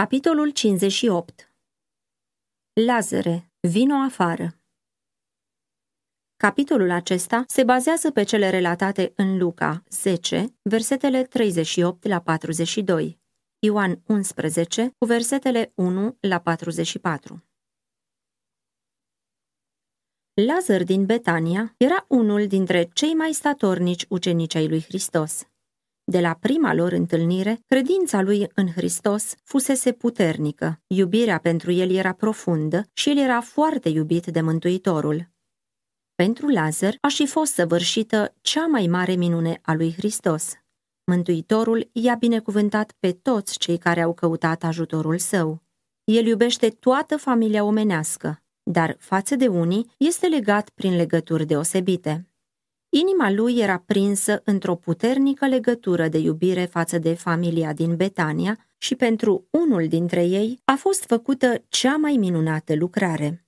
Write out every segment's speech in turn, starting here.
Capitolul 58 Lazare, vino afară Capitolul acesta se bazează pe cele relatate în Luca 10, versetele 38 la 42, Ioan 11, cu versetele 1 la 44. Lazar din Betania era unul dintre cei mai statornici ucenici ai lui Hristos. De la prima lor întâlnire, credința lui în Hristos fusese puternică, iubirea pentru el era profundă și el era foarte iubit de Mântuitorul. Pentru Lazar a și fost săvârșită cea mai mare minune a lui Hristos. Mântuitorul i-a binecuvântat pe toți cei care au căutat ajutorul său. El iubește toată familia omenească, dar față de unii este legat prin legături deosebite. Inima lui era prinsă într-o puternică legătură de iubire față de familia din Betania și pentru unul dintre ei a fost făcută cea mai minunată lucrare.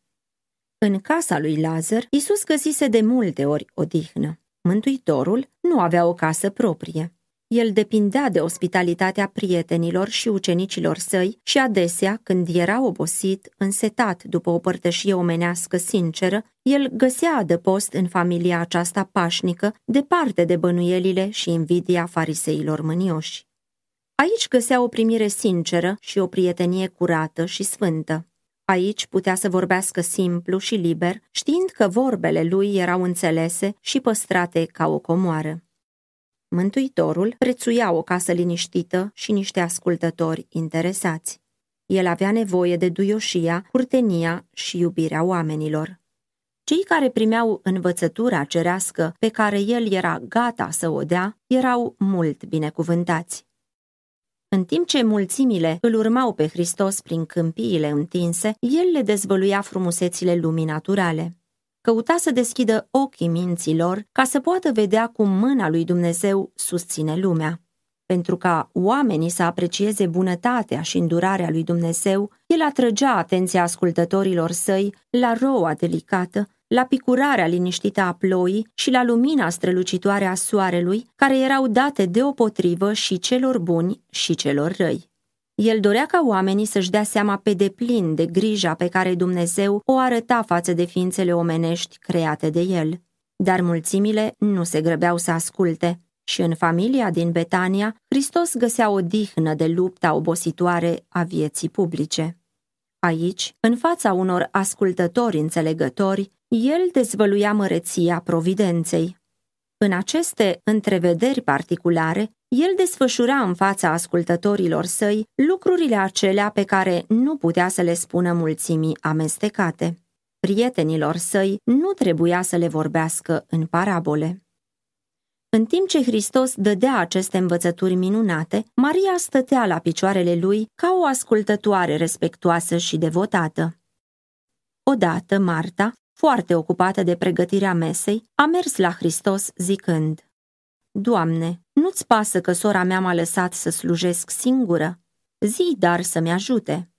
În casa lui Lazar, Isus găsise de multe ori odihnă. Mântuitorul nu avea o casă proprie. El depindea de ospitalitatea prietenilor și ucenicilor săi și adesea, când era obosit, însetat după o părtășie omenească sinceră, el găsea adăpost în familia aceasta pașnică, departe de bănuielile și invidia fariseilor mânioși. Aici găsea o primire sinceră și o prietenie curată și sfântă. Aici putea să vorbească simplu și liber, știind că vorbele lui erau înțelese și păstrate ca o comoară. Mântuitorul prețuia o casă liniștită și niște ascultători interesați. El avea nevoie de duioșia, curtenia și iubirea oamenilor. Cei care primeau învățătura cerească pe care el era gata să o dea, erau mult binecuvântați. În timp ce mulțimile îl urmau pe Hristos prin câmpiile întinse, el le dezvăluia frumusețile lumii naturale căuta să deschidă ochii minților ca să poată vedea cum mâna lui Dumnezeu susține lumea. Pentru ca oamenii să aprecieze bunătatea și îndurarea lui Dumnezeu, el atrăgea atenția ascultătorilor săi la roa delicată, la picurarea liniștită a ploii și la lumina strălucitoare a soarelui, care erau date deopotrivă și celor buni și celor răi. El dorea ca oamenii să-și dea seama pe deplin de grija pe care Dumnezeu o arăta față de ființele omenești create de el. Dar mulțimile nu se grăbeau să asculte și în familia din Betania, Hristos găsea o dihnă de lupta obositoare a vieții publice. Aici, în fața unor ascultători înțelegători, el dezvăluia măreția providenței. În aceste întrevederi particulare, el desfășura în fața ascultătorilor săi lucrurile acelea pe care nu putea să le spună mulțimii amestecate. Prietenilor săi nu trebuia să le vorbească în parabole. În timp ce Hristos dădea aceste învățături minunate, Maria stătea la picioarele lui ca o ascultătoare respectuoasă și devotată. Odată, Marta, foarte ocupată de pregătirea mesei, a mers la Hristos zicând, Doamne, nu-ți pasă că sora mea m-a lăsat să slujesc singură? Zi dar să-mi ajute.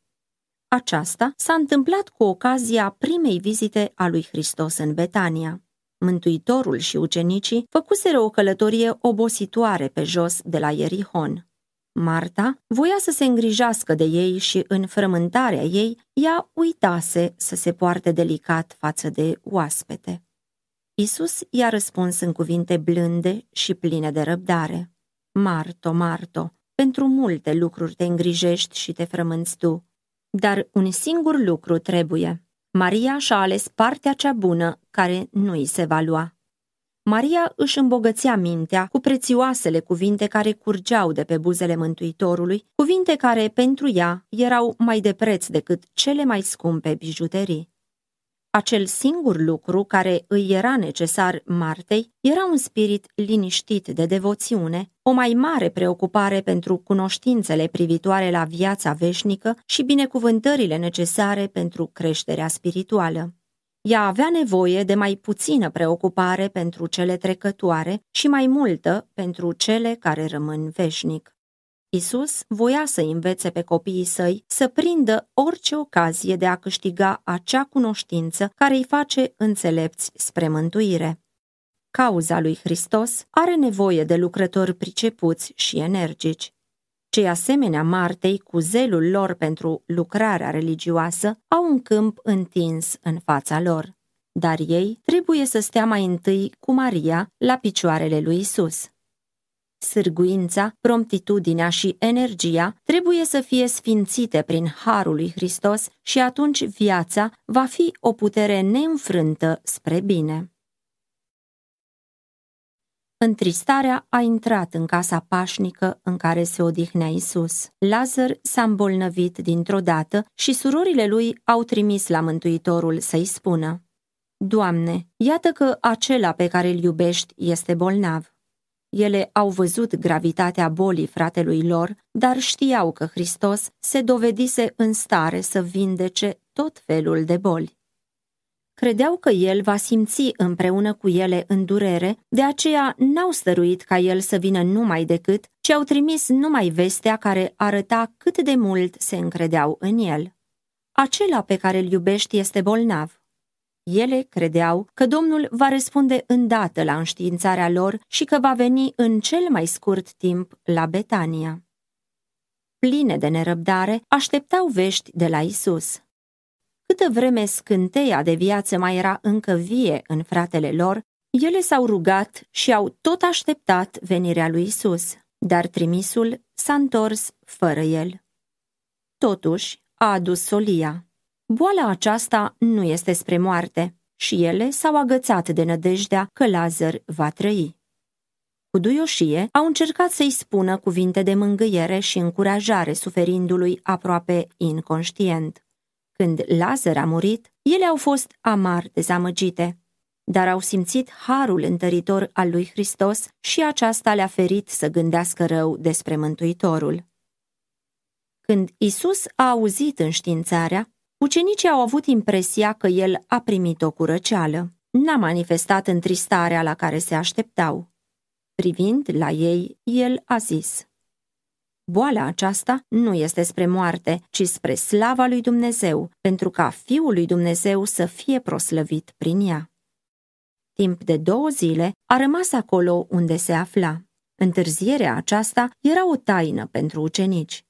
Aceasta s-a întâmplat cu ocazia primei vizite a lui Hristos în Betania. Mântuitorul și ucenicii făcuseră o călătorie obositoare pe jos de la Ierihon. Marta voia să se îngrijească de ei și în frământarea ei ea uitase să se poarte delicat față de oaspete. Isus i-a răspuns în cuvinte blânde și pline de răbdare. Marto, Marto, pentru multe lucruri te îngrijești și te frămânți tu, dar un singur lucru trebuie. Maria și-a ales partea cea bună care nu îi se va lua. Maria își îmbogățea mintea cu prețioasele cuvinte care curgeau de pe buzele Mântuitorului, cuvinte care, pentru ea, erau mai de preț decât cele mai scumpe bijuterii. Acel singur lucru care îi era necesar Martei era un spirit liniștit de devoțiune, o mai mare preocupare pentru cunoștințele privitoare la viața veșnică și binecuvântările necesare pentru creșterea spirituală. Ea avea nevoie de mai puțină preocupare pentru cele trecătoare și mai multă pentru cele care rămân veșnic. Isus voia să învețe pe copiii săi să prindă orice ocazie de a câștiga acea cunoștință care îi face înțelepți spre mântuire. Cauza lui Hristos are nevoie de lucrători pricepuți și energici. Cei asemenea Martei, cu zelul lor pentru lucrarea religioasă, au un câmp întins în fața lor. Dar ei trebuie să stea mai întâi cu Maria la picioarele lui Isus. Sârguința, promptitudinea și energia trebuie să fie sfințite prin harul lui Hristos și atunci viața va fi o putere neînfrântă spre bine. Întristarea a intrat în casa pașnică în care se odihnea Isus. Lazar s-a îmbolnăvit dintr-o dată și surorile lui au trimis la Mântuitorul să-i spună Doamne, iată că acela pe care îl iubești este bolnav. Ele au văzut gravitatea bolii fratelui lor, dar știau că Hristos se dovedise în stare să vindece tot felul de boli. Credeau că el va simți împreună cu ele în durere, de aceea n-au stăruit ca el să vină numai decât, ci au trimis numai vestea care arăta cât de mult se încredeau în el. Acela pe care îl iubești este bolnav. Ele credeau că Domnul va răspunde îndată la înștiințarea lor și că va veni în cel mai scurt timp la Betania. Pline de nerăbdare, așteptau vești de la Isus. Câtă vreme scânteia de viață mai era încă vie în fratele lor, ele s-au rugat și au tot așteptat venirea lui Isus, dar trimisul s-a întors fără el. Totuși, a adus solia. Boala aceasta nu este spre moarte și ele s-au agățat de nădejdea că Lazar va trăi. Cu duioșie au încercat să-i spună cuvinte de mângâiere și încurajare suferindului aproape inconștient. Când Lazar a murit, ele au fost amar dezamăgite, dar au simțit harul întăritor al lui Hristos și aceasta le-a ferit să gândească rău despre Mântuitorul. Când Isus a auzit înștiințarea, ucenicii au avut impresia că el a primit o curăceală. N-a manifestat întristarea la care se așteptau. Privind la ei, el a zis – Boala aceasta nu este spre moarte, ci spre slava lui Dumnezeu, pentru ca Fiul lui Dumnezeu să fie proslăvit prin ea. Timp de două zile a rămas acolo unde se afla. Întârzierea aceasta era o taină pentru ucenici.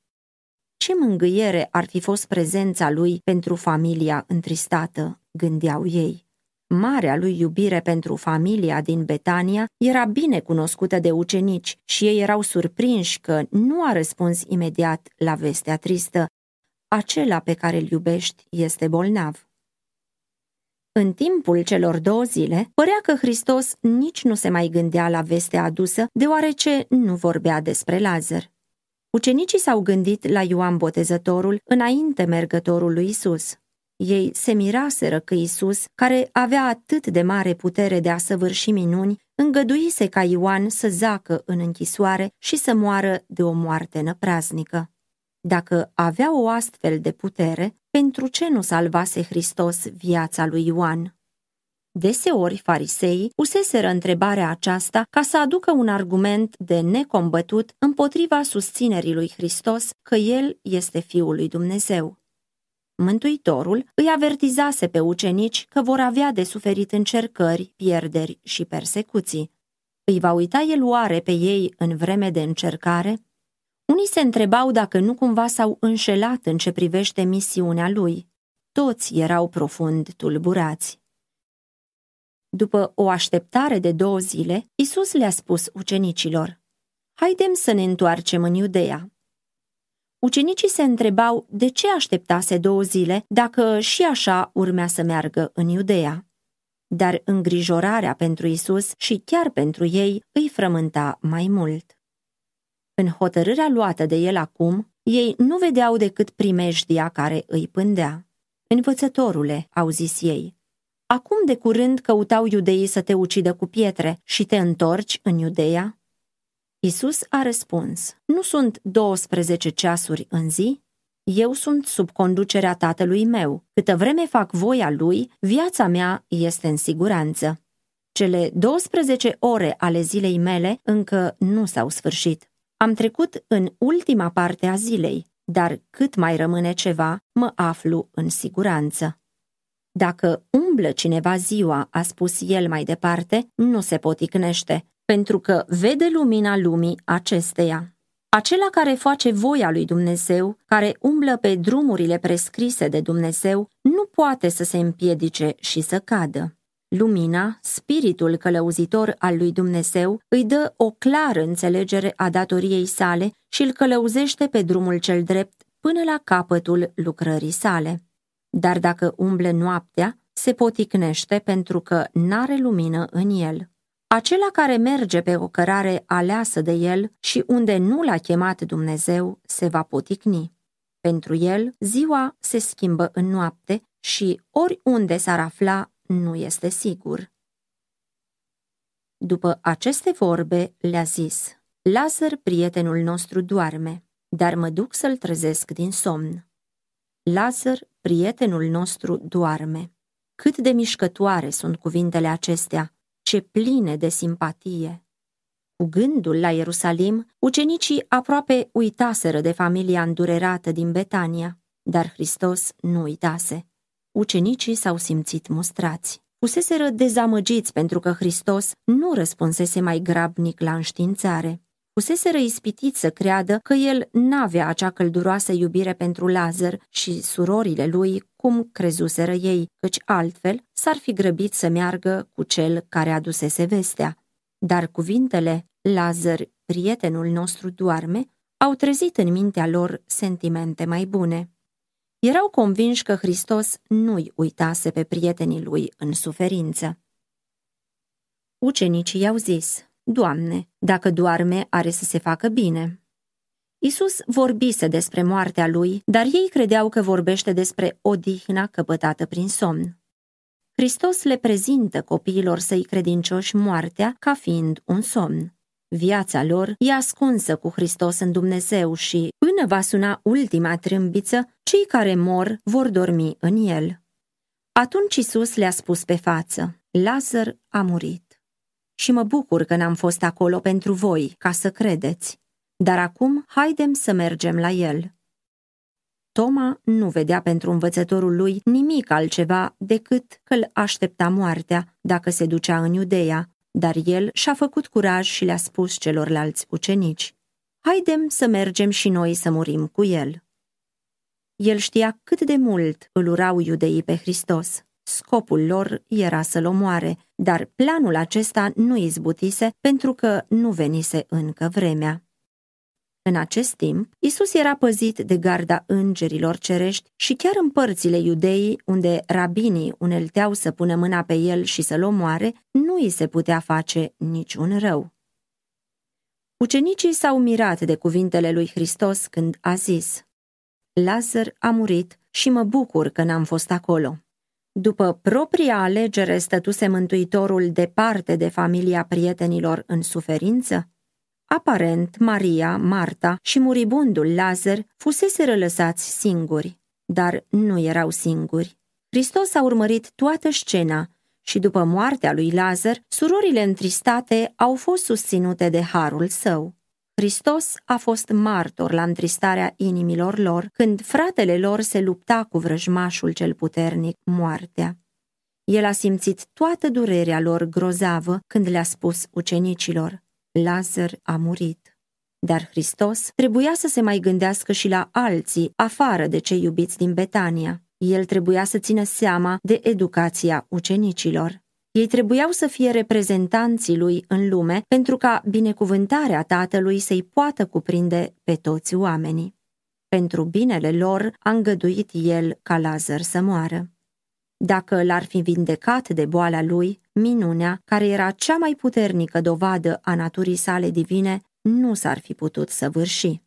Ce mângâiere ar fi fost prezența lui pentru familia întristată, gândeau ei. Marea lui iubire pentru familia din Betania era bine cunoscută de ucenici și ei erau surprinși că nu a răspuns imediat la vestea tristă. Acela pe care îl iubești este bolnav. În timpul celor două zile, părea că Hristos nici nu se mai gândea la vestea adusă, deoarece nu vorbea despre Lazar. Ucenicii s-au gândit la Ioan Botezătorul înainte mergătorul lui Isus. Ei se miraseră că Isus, care avea atât de mare putere de a săvârși minuni, îngăduise ca Ioan să zacă în închisoare și să moară de o moarte năpraznică. Dacă avea o astfel de putere, pentru ce nu salvase Hristos viața lui Ioan? Deseori fariseii puseseră întrebarea aceasta ca să aducă un argument de necombătut împotriva susținerii lui Hristos că El este Fiul lui Dumnezeu. Mântuitorul îi avertizase pe ucenici că vor avea de suferit încercări, pierderi și persecuții. Îi va uita el oare pe ei în vreme de încercare? Unii se întrebau dacă nu cumva s-au înșelat în ce privește misiunea lui. Toți erau profund tulburați. După o așteptare de două zile, Isus le-a spus ucenicilor, Haidem să ne întoarcem în Iudeea. Ucenicii se întrebau de ce așteptase două zile dacă și așa urmea să meargă în Iudeea. Dar îngrijorarea pentru Isus și chiar pentru ei îi frământa mai mult. În hotărârea luată de el acum, ei nu vedeau decât primejdia care îi pândea. Învățătorule, au zis ei, acum de curând căutau iudeii să te ucidă cu pietre și te întorci în Iudeea? Isus a răspuns, nu sunt 12 ceasuri în zi? Eu sunt sub conducerea tatălui meu. Câtă vreme fac voia lui, viața mea este în siguranță. Cele 12 ore ale zilei mele încă nu s-au sfârșit. Am trecut în ultima parte a zilei, dar cât mai rămâne ceva, mă aflu în siguranță. Dacă umblă cineva ziua, a spus el mai departe, nu se poticnește, pentru că vede lumina lumii acesteia. Acela care face voia lui Dumnezeu, care umblă pe drumurile prescrise de Dumnezeu, nu poate să se împiedice și să cadă. Lumina, spiritul călăuzitor al lui Dumnezeu, îi dă o clară înțelegere a datoriei sale și îl călăuzește pe drumul cel drept până la capătul lucrării sale. Dar dacă umble noaptea, se poticnește pentru că n-are lumină în el. Acela care merge pe o cărare aleasă de el și unde nu l-a chemat Dumnezeu, se va poticni. Pentru el, ziua se schimbă în noapte și oriunde s-ar afla, nu este sigur. După aceste vorbe, le-a zis, Lazar, prietenul nostru, doarme, dar mă duc să-l trezesc din somn. Lazar, prietenul nostru, doarme. Cât de mișcătoare sunt cuvintele acestea, ce pline de simpatie! Cu gândul la Ierusalim, ucenicii aproape uitaseră de familia îndurerată din Betania, dar Hristos nu uitase. Ucenicii s-au simțit mustrați. Fuseseră dezamăgiți pentru că Hristos nu răspunsese mai grabnic la înștiințare. Fuseseră ispitiți să creadă că el n-avea acea călduroasă iubire pentru Lazar și surorile lui, cum crezuseră ei, căci altfel s-ar fi grăbit să meargă cu cel care adusese vestea. Dar cuvintele, Lazar, prietenul nostru doarme, au trezit în mintea lor sentimente mai bune. Erau convinși că Hristos nu-i uitase pe prietenii lui în suferință. Ucenicii i-au zis, Doamne, dacă doarme, are să se facă bine. Isus vorbise despre moartea lui, dar ei credeau că vorbește despre odihna căpătată prin somn. Hristos le prezintă copiilor săi credincioși moartea ca fiind un somn. Viața lor e ascunsă cu Hristos în Dumnezeu și, până va suna ultima trâmbiță, cei care mor vor dormi în el. Atunci Isus le-a spus pe față, Lazar a murit și mă bucur că n-am fost acolo pentru voi, ca să credeți. Dar acum haidem să mergem la el. Toma nu vedea pentru învățătorul lui nimic altceva decât că îl aștepta moartea dacă se ducea în Iudeea, dar el și-a făcut curaj și le-a spus celorlalți ucenici, Haidem să mergem și noi să murim cu el. El știa cât de mult îl urau iudeii pe Hristos. Scopul lor era să-l omoare, dar planul acesta nu izbutise pentru că nu venise încă vremea. În acest timp, Isus era păzit de garda îngerilor cerești și chiar în părțile iudeii, unde rabinii unelteau să pună mâna pe el și să-l omoare, nu îi se putea face niciun rău. Ucenicii s-au mirat de cuvintele lui Hristos când a zis, Lazar a murit și mă bucur că n-am fost acolo. După propria alegere stătuse Mântuitorul departe de familia prietenilor în suferință? Aparent, Maria, Marta și muribundul Lazar fusese lăsați singuri, dar nu erau singuri. Hristos a urmărit toată scena și după moartea lui Lazar, surorile întristate au fost susținute de harul său. Hristos a fost martor la întristarea inimilor lor când fratele lor se lupta cu vrăjmașul cel puternic, moartea. El a simțit toată durerea lor grozavă când le-a spus ucenicilor, Lazar a murit. Dar Hristos trebuia să se mai gândească și la alții, afară de cei iubiți din Betania. El trebuia să țină seama de educația ucenicilor. Ei trebuiau să fie reprezentanții lui în lume pentru ca binecuvântarea tatălui să-i poată cuprinde pe toți oamenii. Pentru binele lor a îngăduit el ca Lazar să moară. Dacă l-ar fi vindecat de boala lui, minunea, care era cea mai puternică dovadă a naturii sale divine, nu s-ar fi putut săvârși.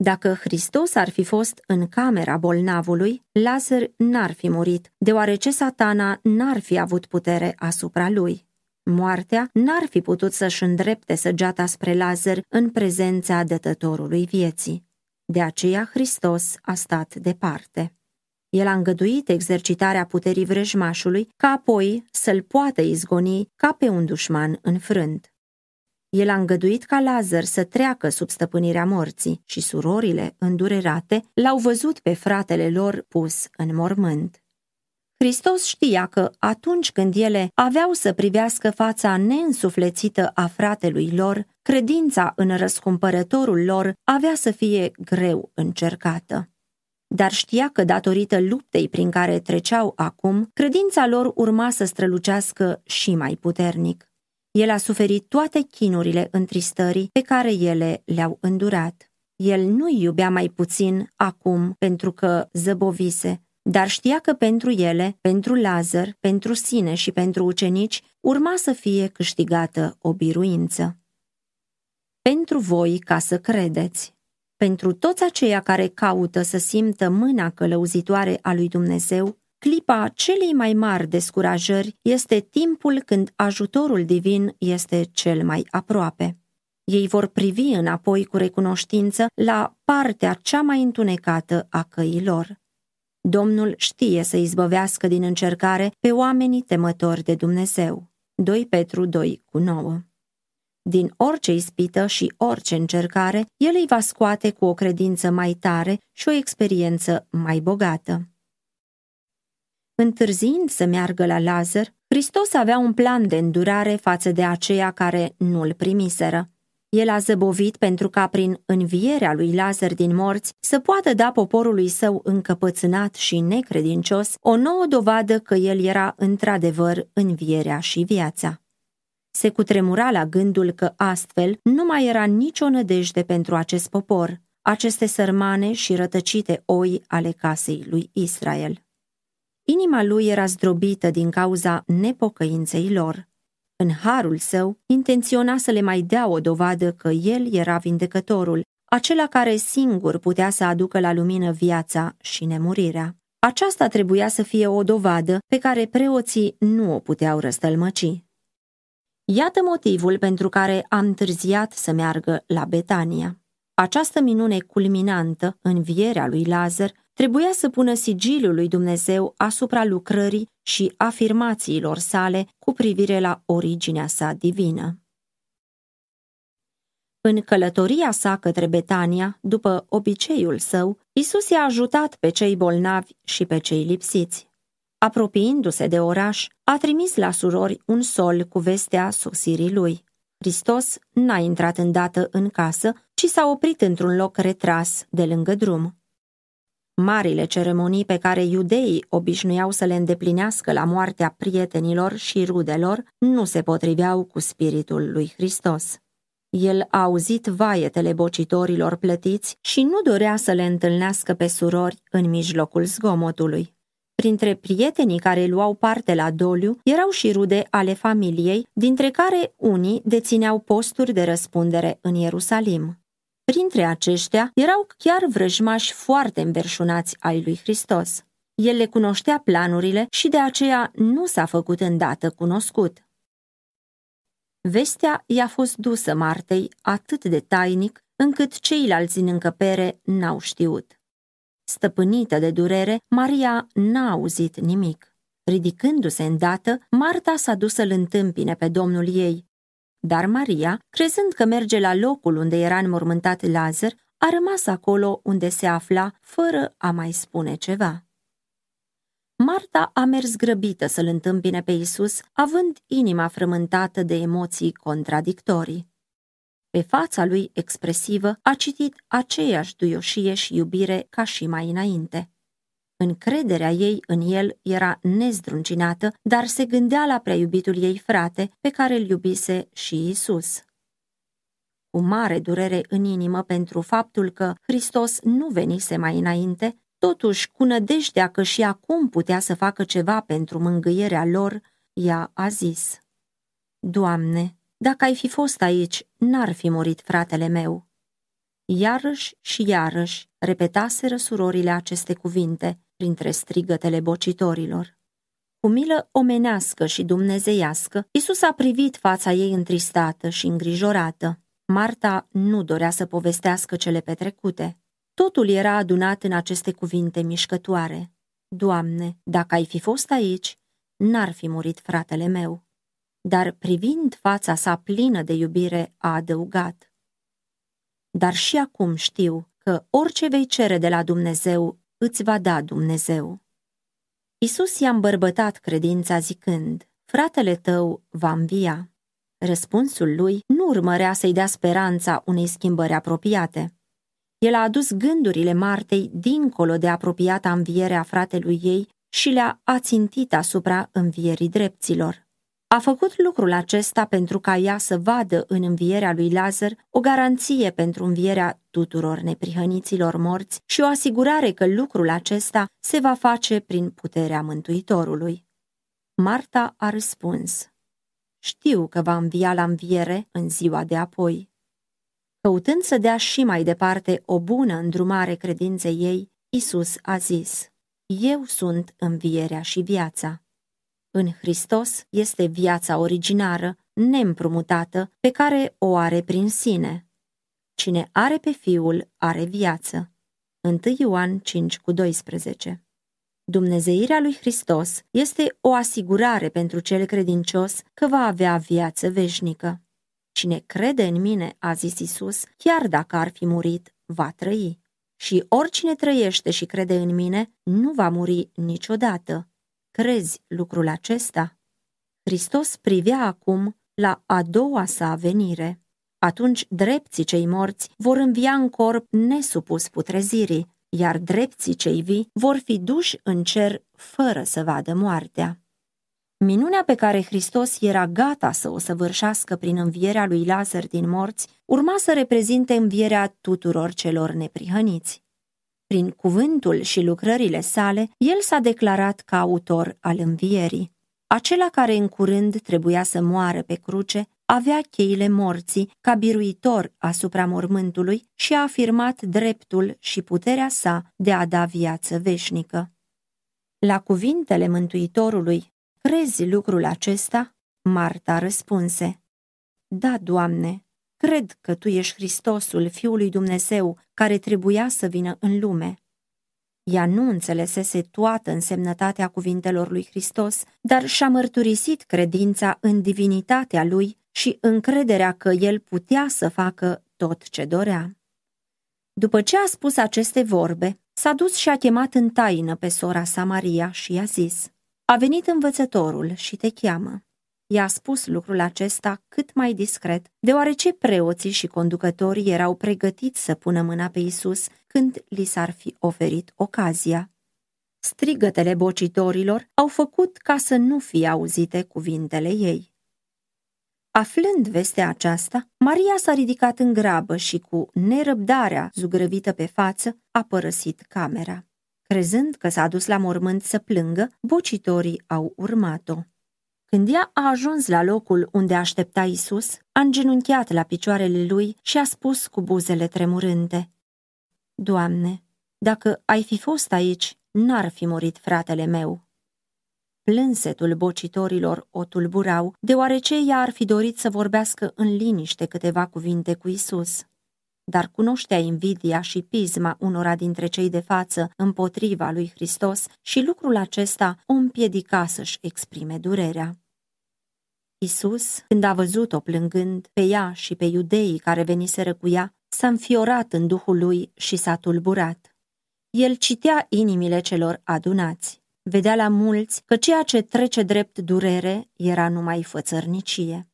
Dacă Hristos ar fi fost în camera bolnavului, Lazar n-ar fi murit, deoarece satana n-ar fi avut putere asupra lui. Moartea n-ar fi putut să-și îndrepte săgeata spre Lazar în prezența dătătorului vieții. De aceea Hristos a stat departe. El a îngăduit exercitarea puterii vrăjmașului ca apoi să-l poată izgoni ca pe un dușman înfrânt. El a îngăduit ca Lazar să treacă sub stăpânirea morții și surorile, îndurerate, l-au văzut pe fratele lor pus în mormânt. Hristos știa că atunci când ele aveau să privească fața neînsuflețită a fratelui lor, credința în răscumpărătorul lor avea să fie greu încercată. Dar știa că datorită luptei prin care treceau acum, credința lor urma să strălucească și mai puternic. El a suferit toate chinurile întristării pe care ele le-au îndurat. El nu iubea mai puțin acum pentru că zăbovise, dar știa că pentru ele, pentru Lazar, pentru sine și pentru ucenici, urma să fie câștigată o biruință. Pentru voi ca să credeți, pentru toți aceia care caută să simtă mâna călăuzitoare a lui Dumnezeu, clipa celei mai mari descurajări este timpul când ajutorul divin este cel mai aproape. Ei vor privi înapoi cu recunoștință la partea cea mai întunecată a căilor. Domnul știe să izbăvească din încercare pe oamenii temători de Dumnezeu. 2 Petru 2 cu 9 Din orice ispită și orice încercare, El îi va scoate cu o credință mai tare și o experiență mai bogată. Întârziind să meargă la Lazar, Hristos avea un plan de îndurare față de aceia care nu-l primiseră. El a zăbovit pentru ca prin învierea lui Lazar din morți să poată da poporului său încăpățânat și necredincios o nouă dovadă că el era într-adevăr învierea și viața. Se cutremura la gândul că astfel nu mai era nicio nădejde pentru acest popor, aceste sărmane și rătăcite oi ale casei lui Israel. Inima lui era zdrobită din cauza nepocăinței lor. În harul său, intenționa să le mai dea o dovadă că el era vindecătorul, acela care singur putea să aducă la lumină viața și nemurirea. Aceasta trebuia să fie o dovadă pe care preoții nu o puteau răstălmăci. Iată motivul pentru care am târziat să meargă la Betania. Această minune culminantă, învierea lui Lazar, trebuia să pună sigiliul lui Dumnezeu asupra lucrării și afirmațiilor sale cu privire la originea sa divină. În călătoria sa către Betania, după obiceiul său, Isus i-a ajutat pe cei bolnavi și pe cei lipsiți. Apropiindu-se de oraș, a trimis la surori un sol cu vestea sosirii lui. Hristos n-a intrat îndată în casă, ci s-a oprit într-un loc retras de lângă drum. Marile ceremonii pe care iudeii obișnuiau să le îndeplinească la moartea prietenilor și rudelor nu se potriveau cu spiritul lui Hristos. El a auzit vaietele bocitorilor plătiți și nu dorea să le întâlnească pe surori în mijlocul zgomotului. Printre prietenii care luau parte la doliu erau și rude ale familiei, dintre care unii dețineau posturi de răspundere în Ierusalim. Printre aceștia erau chiar vrăjmași foarte înverșunați ai lui Hristos. El le cunoștea planurile și de aceea nu s-a făcut îndată cunoscut. Vestea i-a fost dusă Martei atât de tainic încât ceilalți în încăpere n-au știut. Stăpânită de durere, Maria n-a auzit nimic. Ridicându-se îndată, Marta s-a dus să-l întâmpine pe domnul ei, dar Maria, crezând că merge la locul unde era înmormântat Lazar, a rămas acolo unde se afla, fără a mai spune ceva. Marta a mers grăbită să-l întâmpine pe Isus, având inima frământată de emoții contradictorii. Pe fața lui expresivă a citit aceeași duioșie și iubire ca și mai înainte. Încrederea ei în el era nezdruncinată, dar se gândea la prea iubitul ei frate, pe care îl iubise și Isus. Cu mare durere în inimă pentru faptul că Hristos nu venise mai înainte, totuși cu nădejdea că și acum putea să facă ceva pentru mângâierea lor, ea a zis, Doamne, dacă ai fi fost aici, n-ar fi murit fratele meu. Iarăși și iarăși repetaseră surorile aceste cuvinte, printre strigătele bocitorilor. Cu milă omenească și dumnezeiască, Isus a privit fața ei întristată și îngrijorată. Marta nu dorea să povestească cele petrecute. Totul era adunat în aceste cuvinte mișcătoare. Doamne, dacă ai fi fost aici, n-ar fi murit fratele meu. Dar privind fața sa plină de iubire, a adăugat. Dar și acum știu că orice vei cere de la Dumnezeu, îți va da Dumnezeu. Isus i-a îmbărbătat credința zicând, fratele tău va învia. Răspunsul lui nu urmărea să-i dea speranța unei schimbări apropiate. El a adus gândurile Martei dincolo de apropiata înviere a fratelui ei și le-a ațintit asupra învierii dreptilor. A făcut lucrul acesta pentru ca ea să vadă în învierea lui Lazar o garanție pentru învierea tuturor neprihăniților morți și o asigurare că lucrul acesta se va face prin puterea Mântuitorului. Marta a răspuns, Știu că va învia la înviere în ziua de apoi. Căutând să dea și mai departe o bună îndrumare credinței ei, Isus a zis, Eu sunt învierea și viața. În Hristos este viața originară, neîmprumutată, pe care o are prin sine. Cine are pe Fiul, are viață. 1 Ioan 5 cu 12 Dumnezeirea lui Hristos este o asigurare pentru cel credincios că va avea viață veșnică. Cine crede în mine, a zis Isus, chiar dacă ar fi murit, va trăi. Și oricine trăiește și crede în mine, nu va muri niciodată. Crezi lucrul acesta? Hristos privea acum la a doua sa venire. Atunci drepții cei morți vor învia în corp nesupus putrezirii, iar drepții cei vii vor fi duși în cer fără să vadă moartea. Minunea pe care Hristos era gata să o săvârșească prin învierea lui Lazar din morți urma să reprezinte învierea tuturor celor neprihăniți. Prin cuvântul și lucrările sale, el s-a declarat ca autor al învierii. Acela care în curând trebuia să moară pe cruce, avea cheile morții ca biruitor asupra mormântului și a afirmat dreptul și puterea sa de a da viață veșnică. La cuvintele Mântuitorului, crezi lucrul acesta? Marta răspunse, Da, Doamne, cred că Tu ești Hristosul, Fiul lui Dumnezeu, care trebuia să vină în lume. Ea nu înțelesese toată însemnătatea cuvintelor lui Hristos, dar și-a mărturisit credința în divinitatea lui și încrederea că el putea să facă tot ce dorea. După ce a spus aceste vorbe, s-a dus și a chemat în taină pe sora sa Maria și i-a zis, A venit învățătorul și te cheamă. I-a spus lucrul acesta cât mai discret, deoarece preoții și conducătorii erau pregătiți să pună mâna pe Isus când li s-ar fi oferit ocazia. Strigătele bocitorilor au făcut ca să nu fie auzite cuvintele ei. Aflând vestea aceasta, Maria s-a ridicat în grabă și cu nerăbdarea zugrăvită pe față a părăsit camera. Crezând că s-a dus la mormânt să plângă, bocitorii au urmat-o. Când ea a ajuns la locul unde aștepta Isus, a îngenunchiat la picioarele lui și a spus cu buzele tremurânde, Doamne, dacă ai fi fost aici, n-ar fi murit fratele meu. Plânsetul bocitorilor o tulburau, deoarece ea ar fi dorit să vorbească în liniște câteva cuvinte cu Isus. Dar cunoștea invidia și pisma unora dintre cei de față împotriva lui Hristos și lucrul acesta o împiedica să-și exprime durerea. Isus, când a văzut-o plângând pe ea și pe iudeii care veniseră cu ea, s-a înfiorat în duhul lui și s-a tulburat. El citea inimile celor adunați. Vedea la mulți că ceea ce trece drept durere era numai fățărnicie.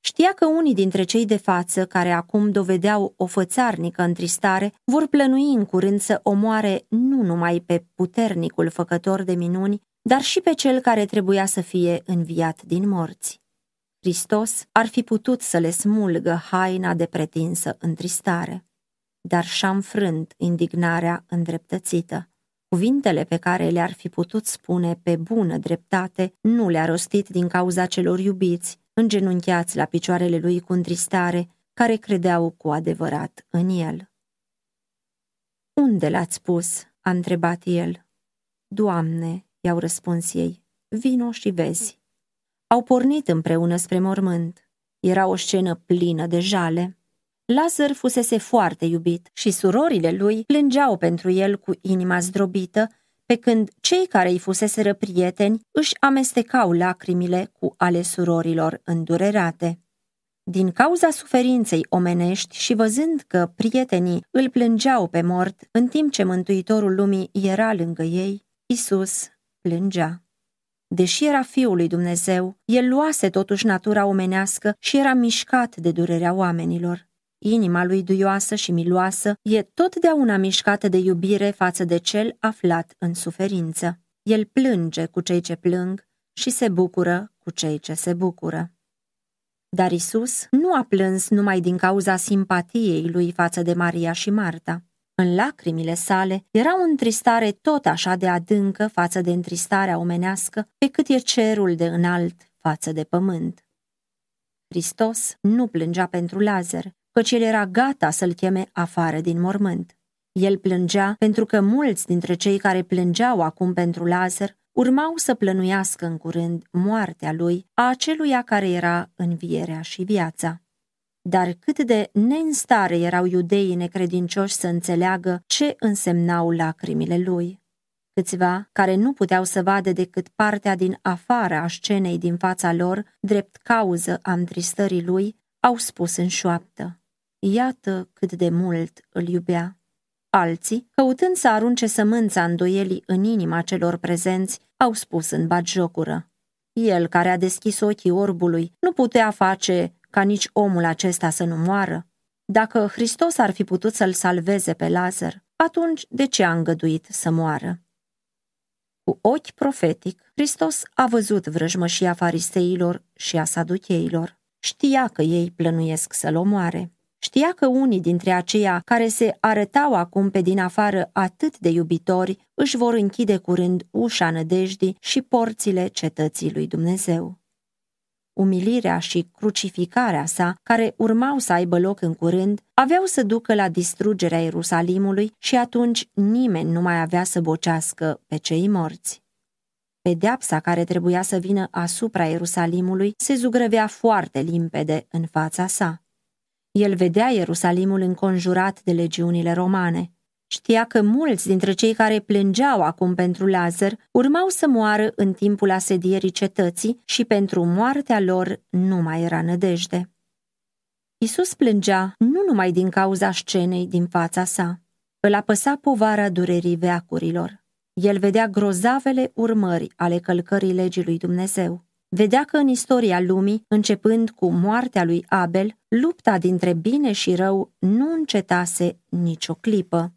Știa că unii dintre cei de față, care acum dovedeau o fățarnică întristare, vor plănui în curând să omoare nu numai pe puternicul făcător de minuni, dar și pe cel care trebuia să fie înviat din morți. Hristos ar fi putut să le smulgă haina de pretinsă întristare, dar și-a înfrânt indignarea îndreptățită. Cuvintele pe care le-ar fi putut spune pe bună dreptate nu le-a rostit din cauza celor iubiți, îngenunchiați la picioarele lui cu întristare, care credeau cu adevărat în el. Unde l-ați pus?" a întrebat el. Doamne," i-au răspuns ei, vino și vezi. Au pornit împreună spre mormânt. Era o scenă plină de jale. Lazar fusese foarte iubit și surorile lui plângeau pentru el cu inima zdrobită, pe când cei care îi fuseseră prieteni își amestecau lacrimile cu ale surorilor îndurerate. Din cauza suferinței omenești și văzând că prietenii îl plângeau pe mort în timp ce Mântuitorul lumii era lângă ei, Isus plângea. Deși era fiul lui Dumnezeu, el luase totuși natura omenească și era mișcat de durerea oamenilor. Inima lui duioasă și miloasă e totdeauna mișcată de iubire față de cel aflat în suferință. El plânge cu cei ce plâng și se bucură cu cei ce se bucură. Dar Isus nu a plâns numai din cauza simpatiei lui față de Maria și Marta. În lacrimile sale era o întristare tot așa de adâncă față de întristarea omenească, pe cât e cerul de înalt față de pământ. Hristos nu plângea pentru Lazar, căci el era gata să-l cheme afară din mormânt. El plângea pentru că mulți dintre cei care plângeau acum pentru Lazar urmau să plănuiască în curând moartea lui, a aceluia care era învierea și viața. Dar cât de neînstare erau iudeii necredincioși să înțeleagă ce însemnau lacrimile lui. Câțiva, care nu puteau să vadă decât partea din afara a scenei din fața lor, drept cauză a întristării lui, au spus în șoaptă, Iată cât de mult îl iubea. Alții, căutând să arunce sămânța îndoielii în inima celor prezenți, au spus în batjocură. El care a deschis ochii orbului nu putea face ca nici omul acesta să nu moară. Dacă Hristos ar fi putut să-l salveze pe Lazar, atunci de ce a îngăduit să moară? Cu ochi profetic, Hristos a văzut vrăjmășia fariseilor și a saducheilor. Știa că ei plănuiesc să-l omoare. Știa că unii dintre aceia care se arătau acum pe din afară atât de iubitori își vor închide curând ușa nădejdii și porțile cetății lui Dumnezeu. Umilirea și crucificarea sa, care urmau să aibă loc în curând, aveau să ducă la distrugerea Ierusalimului și atunci nimeni nu mai avea să bocească pe cei morți. Pedeapsa care trebuia să vină asupra Ierusalimului se zugrăvea foarte limpede în fața sa. El vedea Ierusalimul înconjurat de legiunile romane. Știa că mulți dintre cei care plângeau acum pentru Lazar urmau să moară în timpul asedierii cetății și pentru moartea lor nu mai era nădejde. Isus plângea nu numai din cauza scenei din fața sa. Îl apăsa povara durerii veacurilor. El vedea grozavele urmări ale călcării legii lui Dumnezeu vedea că în istoria lumii, începând cu moartea lui Abel, lupta dintre bine și rău nu încetase nicio clipă.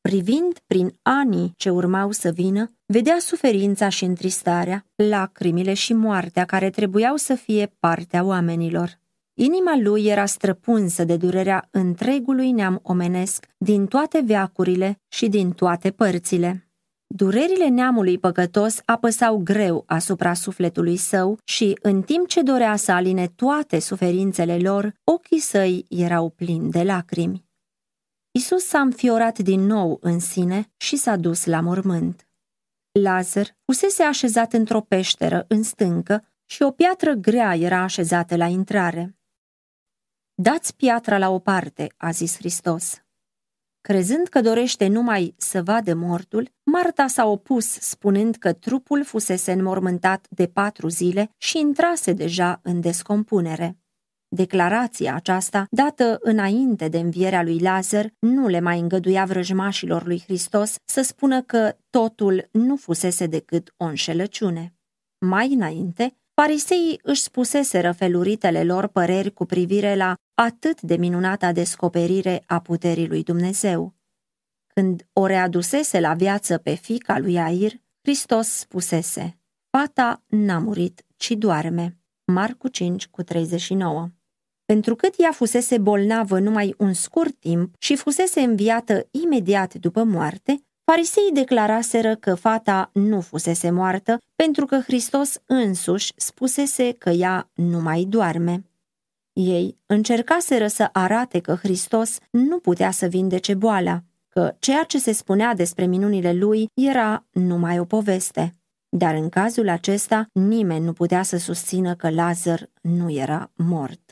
Privind prin anii ce urmau să vină, vedea suferința și întristarea, lacrimile și moartea care trebuiau să fie partea oamenilor. Inima lui era străpunsă de durerea întregului neam omenesc din toate veacurile și din toate părțile. Durerile neamului păcătos apăsau greu asupra sufletului său și, în timp ce dorea să aline toate suferințele lor, ochii săi erau plini de lacrimi. Isus s-a înfiorat din nou în sine și s-a dus la mormânt. Lazar fusese așezat într-o peșteră în stâncă și o piatră grea era așezată la intrare. Dați piatra la o parte, a zis Hristos. Crezând că dorește numai să vadă mortul, Marta s-a opus, spunând că trupul fusese înmormântat de patru zile și intrase deja în descompunere. Declarația aceasta, dată înainte de învierea lui Lazar, nu le mai îngăduia vrăjmașilor lui Hristos să spună că totul nu fusese decât o înșelăciune. Mai înainte, fariseii își spuseseră feluritele lor păreri cu privire la atât de minunata descoperire a puterii lui Dumnezeu. Când o readusese la viață pe fica lui Air, Hristos spusese, Fata n-a murit, ci doarme. Marcu 5 cu 39 Întrucât ea fusese bolnavă numai un scurt timp și fusese înviată imediat după moarte, fariseii declaraseră că fata nu fusese moartă pentru că Hristos însuși spusese că ea nu mai doarme. Ei încercaseră să arate că Hristos nu putea să vindece boala, că ceea ce se spunea despre minunile lui era numai o poveste. Dar în cazul acesta, nimeni nu putea să susțină că Lazar nu era mort.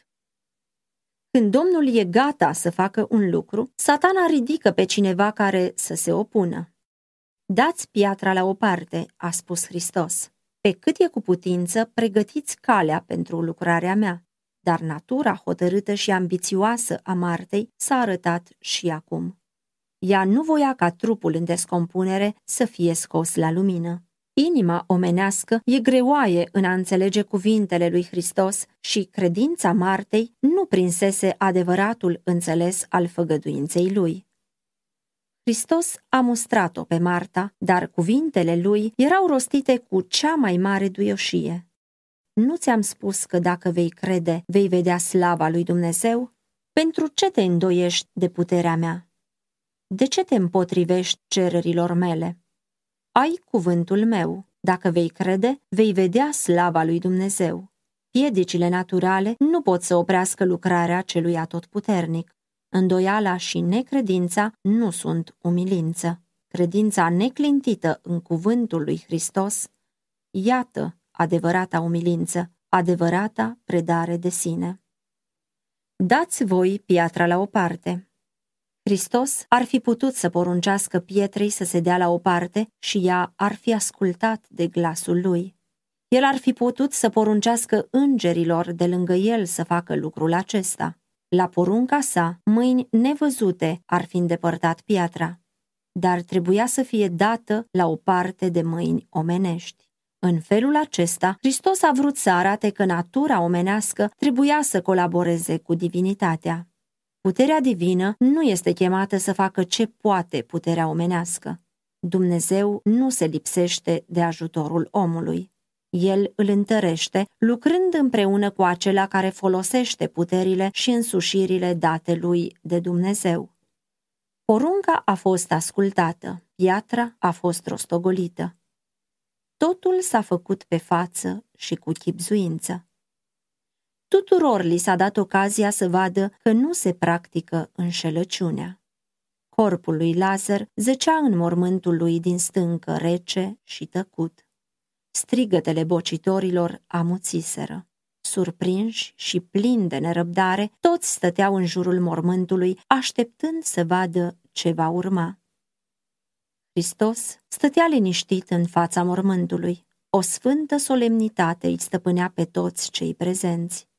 Când Domnul e gata să facă un lucru, satana ridică pe cineva care să se opună. Dați piatra la o parte, a spus Hristos. Pe cât e cu putință, pregătiți calea pentru lucrarea mea. Dar natura hotărâtă și ambițioasă a Martei s-a arătat și acum. Ea nu voia ca trupul în descompunere să fie scos la lumină. Inima omenească e greoaie în a înțelege cuvintele lui Hristos și credința Martei nu prinsese adevăratul înțeles al făgăduinței lui. Hristos a mustrat-o pe Marta, dar cuvintele lui erau rostite cu cea mai mare duioșie. Nu ți-am spus că dacă vei crede, vei vedea slava lui Dumnezeu? Pentru ce te îndoiești de puterea mea? De ce te împotrivești cererilor mele? Ai cuvântul meu. Dacă vei crede, vei vedea slava lui Dumnezeu. Piedicile naturale nu pot să oprească lucrarea celui atotputernic. Îndoiala și necredința nu sunt umilință. Credința neclintită în cuvântul lui Hristos, iată adevărata umilință, adevărata predare de sine. Dați voi piatra la o parte. Hristos ar fi putut să poruncească pietrei să se dea la o parte și ea ar fi ascultat de glasul lui. El ar fi putut să poruncească îngerilor de lângă el să facă lucrul acesta. La porunca sa, mâini nevăzute ar fi îndepărtat piatra, dar trebuia să fie dată la o parte de mâini omenești. În felul acesta, Hristos a vrut să arate că natura omenească trebuia să colaboreze cu divinitatea. Puterea divină nu este chemată să facă ce poate puterea omenească. Dumnezeu nu se lipsește de ajutorul omului. El îl întărește, lucrând împreună cu acela care folosește puterile și însușirile date lui de Dumnezeu. Porunca a fost ascultată, piatra a fost rostogolită. Totul s-a făcut pe față și cu chipzuință. Tuturor li s-a dat ocazia să vadă că nu se practică înșelăciunea. Corpul lui Lazar zăcea în mormântul lui din stâncă rece și tăcut. Strigătele bocitorilor amuțiseră. Surprinși și plini de nerăbdare, toți stăteau în jurul mormântului, așteptând să vadă ce va urma. Hristos stătea liniștit în fața mormântului. O sfântă solemnitate îi stăpânea pe toți cei prezenți.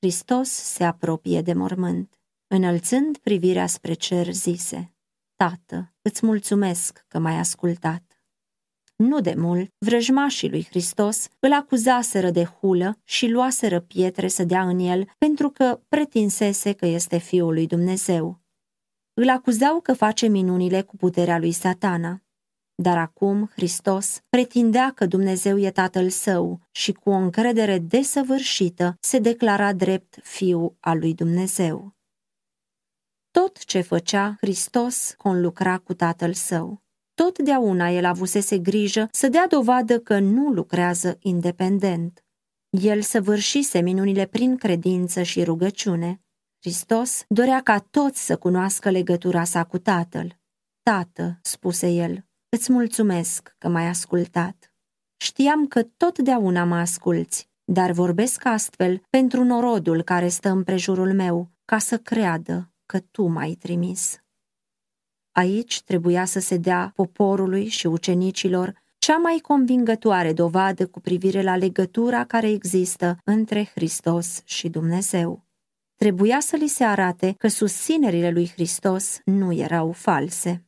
Hristos se apropie de mormânt. Înălțând privirea spre cer, zise, Tată, îți mulțumesc că m-ai ascultat. Nu de mult, vrăjmașii lui Hristos îl acuzaseră de hulă și luaseră pietre să dea în el pentru că pretinsese că este Fiul lui Dumnezeu. Îl acuzau că face minunile cu puterea lui satana. Dar acum Hristos pretindea că Dumnezeu e Tatăl Său și cu o încredere desăvârșită se declara drept Fiu al lui Dumnezeu. Tot ce făcea, Hristos conlucra cu Tatăl Său. Totdeauna el avusese grijă să dea dovadă că nu lucrează independent. El săvârșise minunile prin credință și rugăciune. Hristos dorea ca toți să cunoască legătura sa cu Tatăl. Tată, spuse el, îți mulțumesc că m-ai ascultat. Știam că totdeauna mă asculți, dar vorbesc astfel pentru norodul care stă împrejurul meu, ca să creadă că tu m-ai trimis. Aici trebuia să se dea poporului și ucenicilor cea mai convingătoare dovadă cu privire la legătura care există între Hristos și Dumnezeu. Trebuia să li se arate că susținerile lui Hristos nu erau false.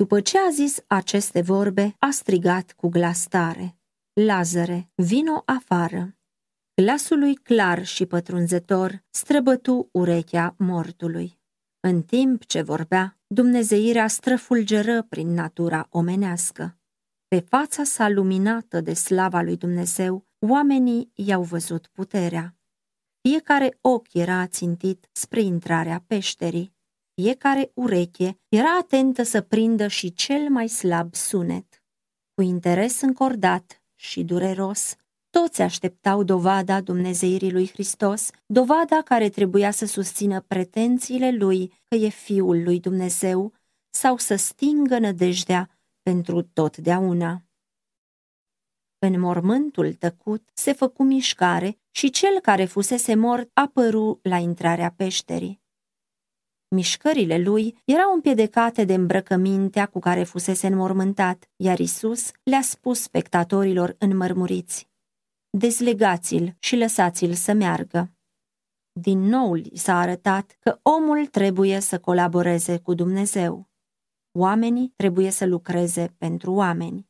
După ce a zis aceste vorbe, a strigat cu glas tare, Lazare, vino afară! Glasul lui clar și pătrunzător străbătu urechea mortului. În timp ce vorbea, Dumnezeirea străfulgeră prin natura omenească. Pe fața sa luminată de slava lui Dumnezeu, oamenii i-au văzut puterea. Fiecare ochi era țintit spre intrarea peșterii. Fiecare ureche era atentă să prindă și cel mai slab sunet. Cu interes încordat și dureros, toți așteptau dovada Dumnezeirii lui Hristos, dovada care trebuia să susțină pretențiile lui că e Fiul lui Dumnezeu sau să stingă nădejdea pentru totdeauna. În mormântul tăcut se făcu mișcare și cel care fusese mort apăru la intrarea peșterii. Mișcările lui erau împiedecate de îmbrăcămintea cu care fusese înmormântat, iar Isus le-a spus spectatorilor înmărmuriți dezlegați-l și lăsați-l să meargă. Din nou li s-a arătat că omul trebuie să colaboreze cu Dumnezeu. Oamenii trebuie să lucreze pentru oameni.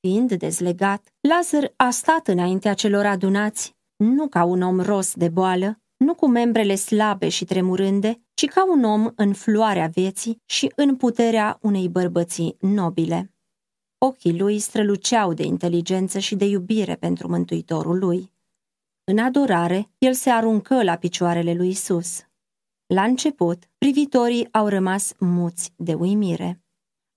Fiind dezlegat, Lazar a stat înaintea celor adunați, nu ca un om ros de boală, nu cu membrele slabe și tremurânde, ci ca un om în floarea vieții și în puterea unei bărbății nobile. Ochii lui străluceau de inteligență și de iubire pentru Mântuitorul lui. În adorare, el se aruncă la picioarele lui Isus. La început, privitorii au rămas muți de uimire.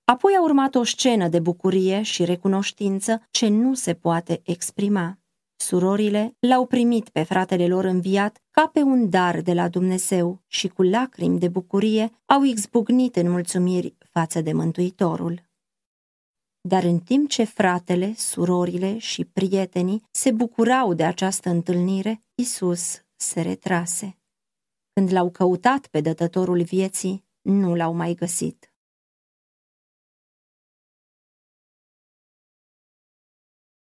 Apoi a urmat o scenă de bucurie și recunoștință ce nu se poate exprima. Surorile l-au primit pe fratele lor înviat ca pe un dar de la Dumnezeu și cu lacrimi de bucurie au izbucnit în mulțumiri față de Mântuitorul. Dar în timp ce fratele, surorile și prietenii se bucurau de această întâlnire, Isus se retrase. Când l-au căutat pe dătătorul vieții, nu l-au mai găsit.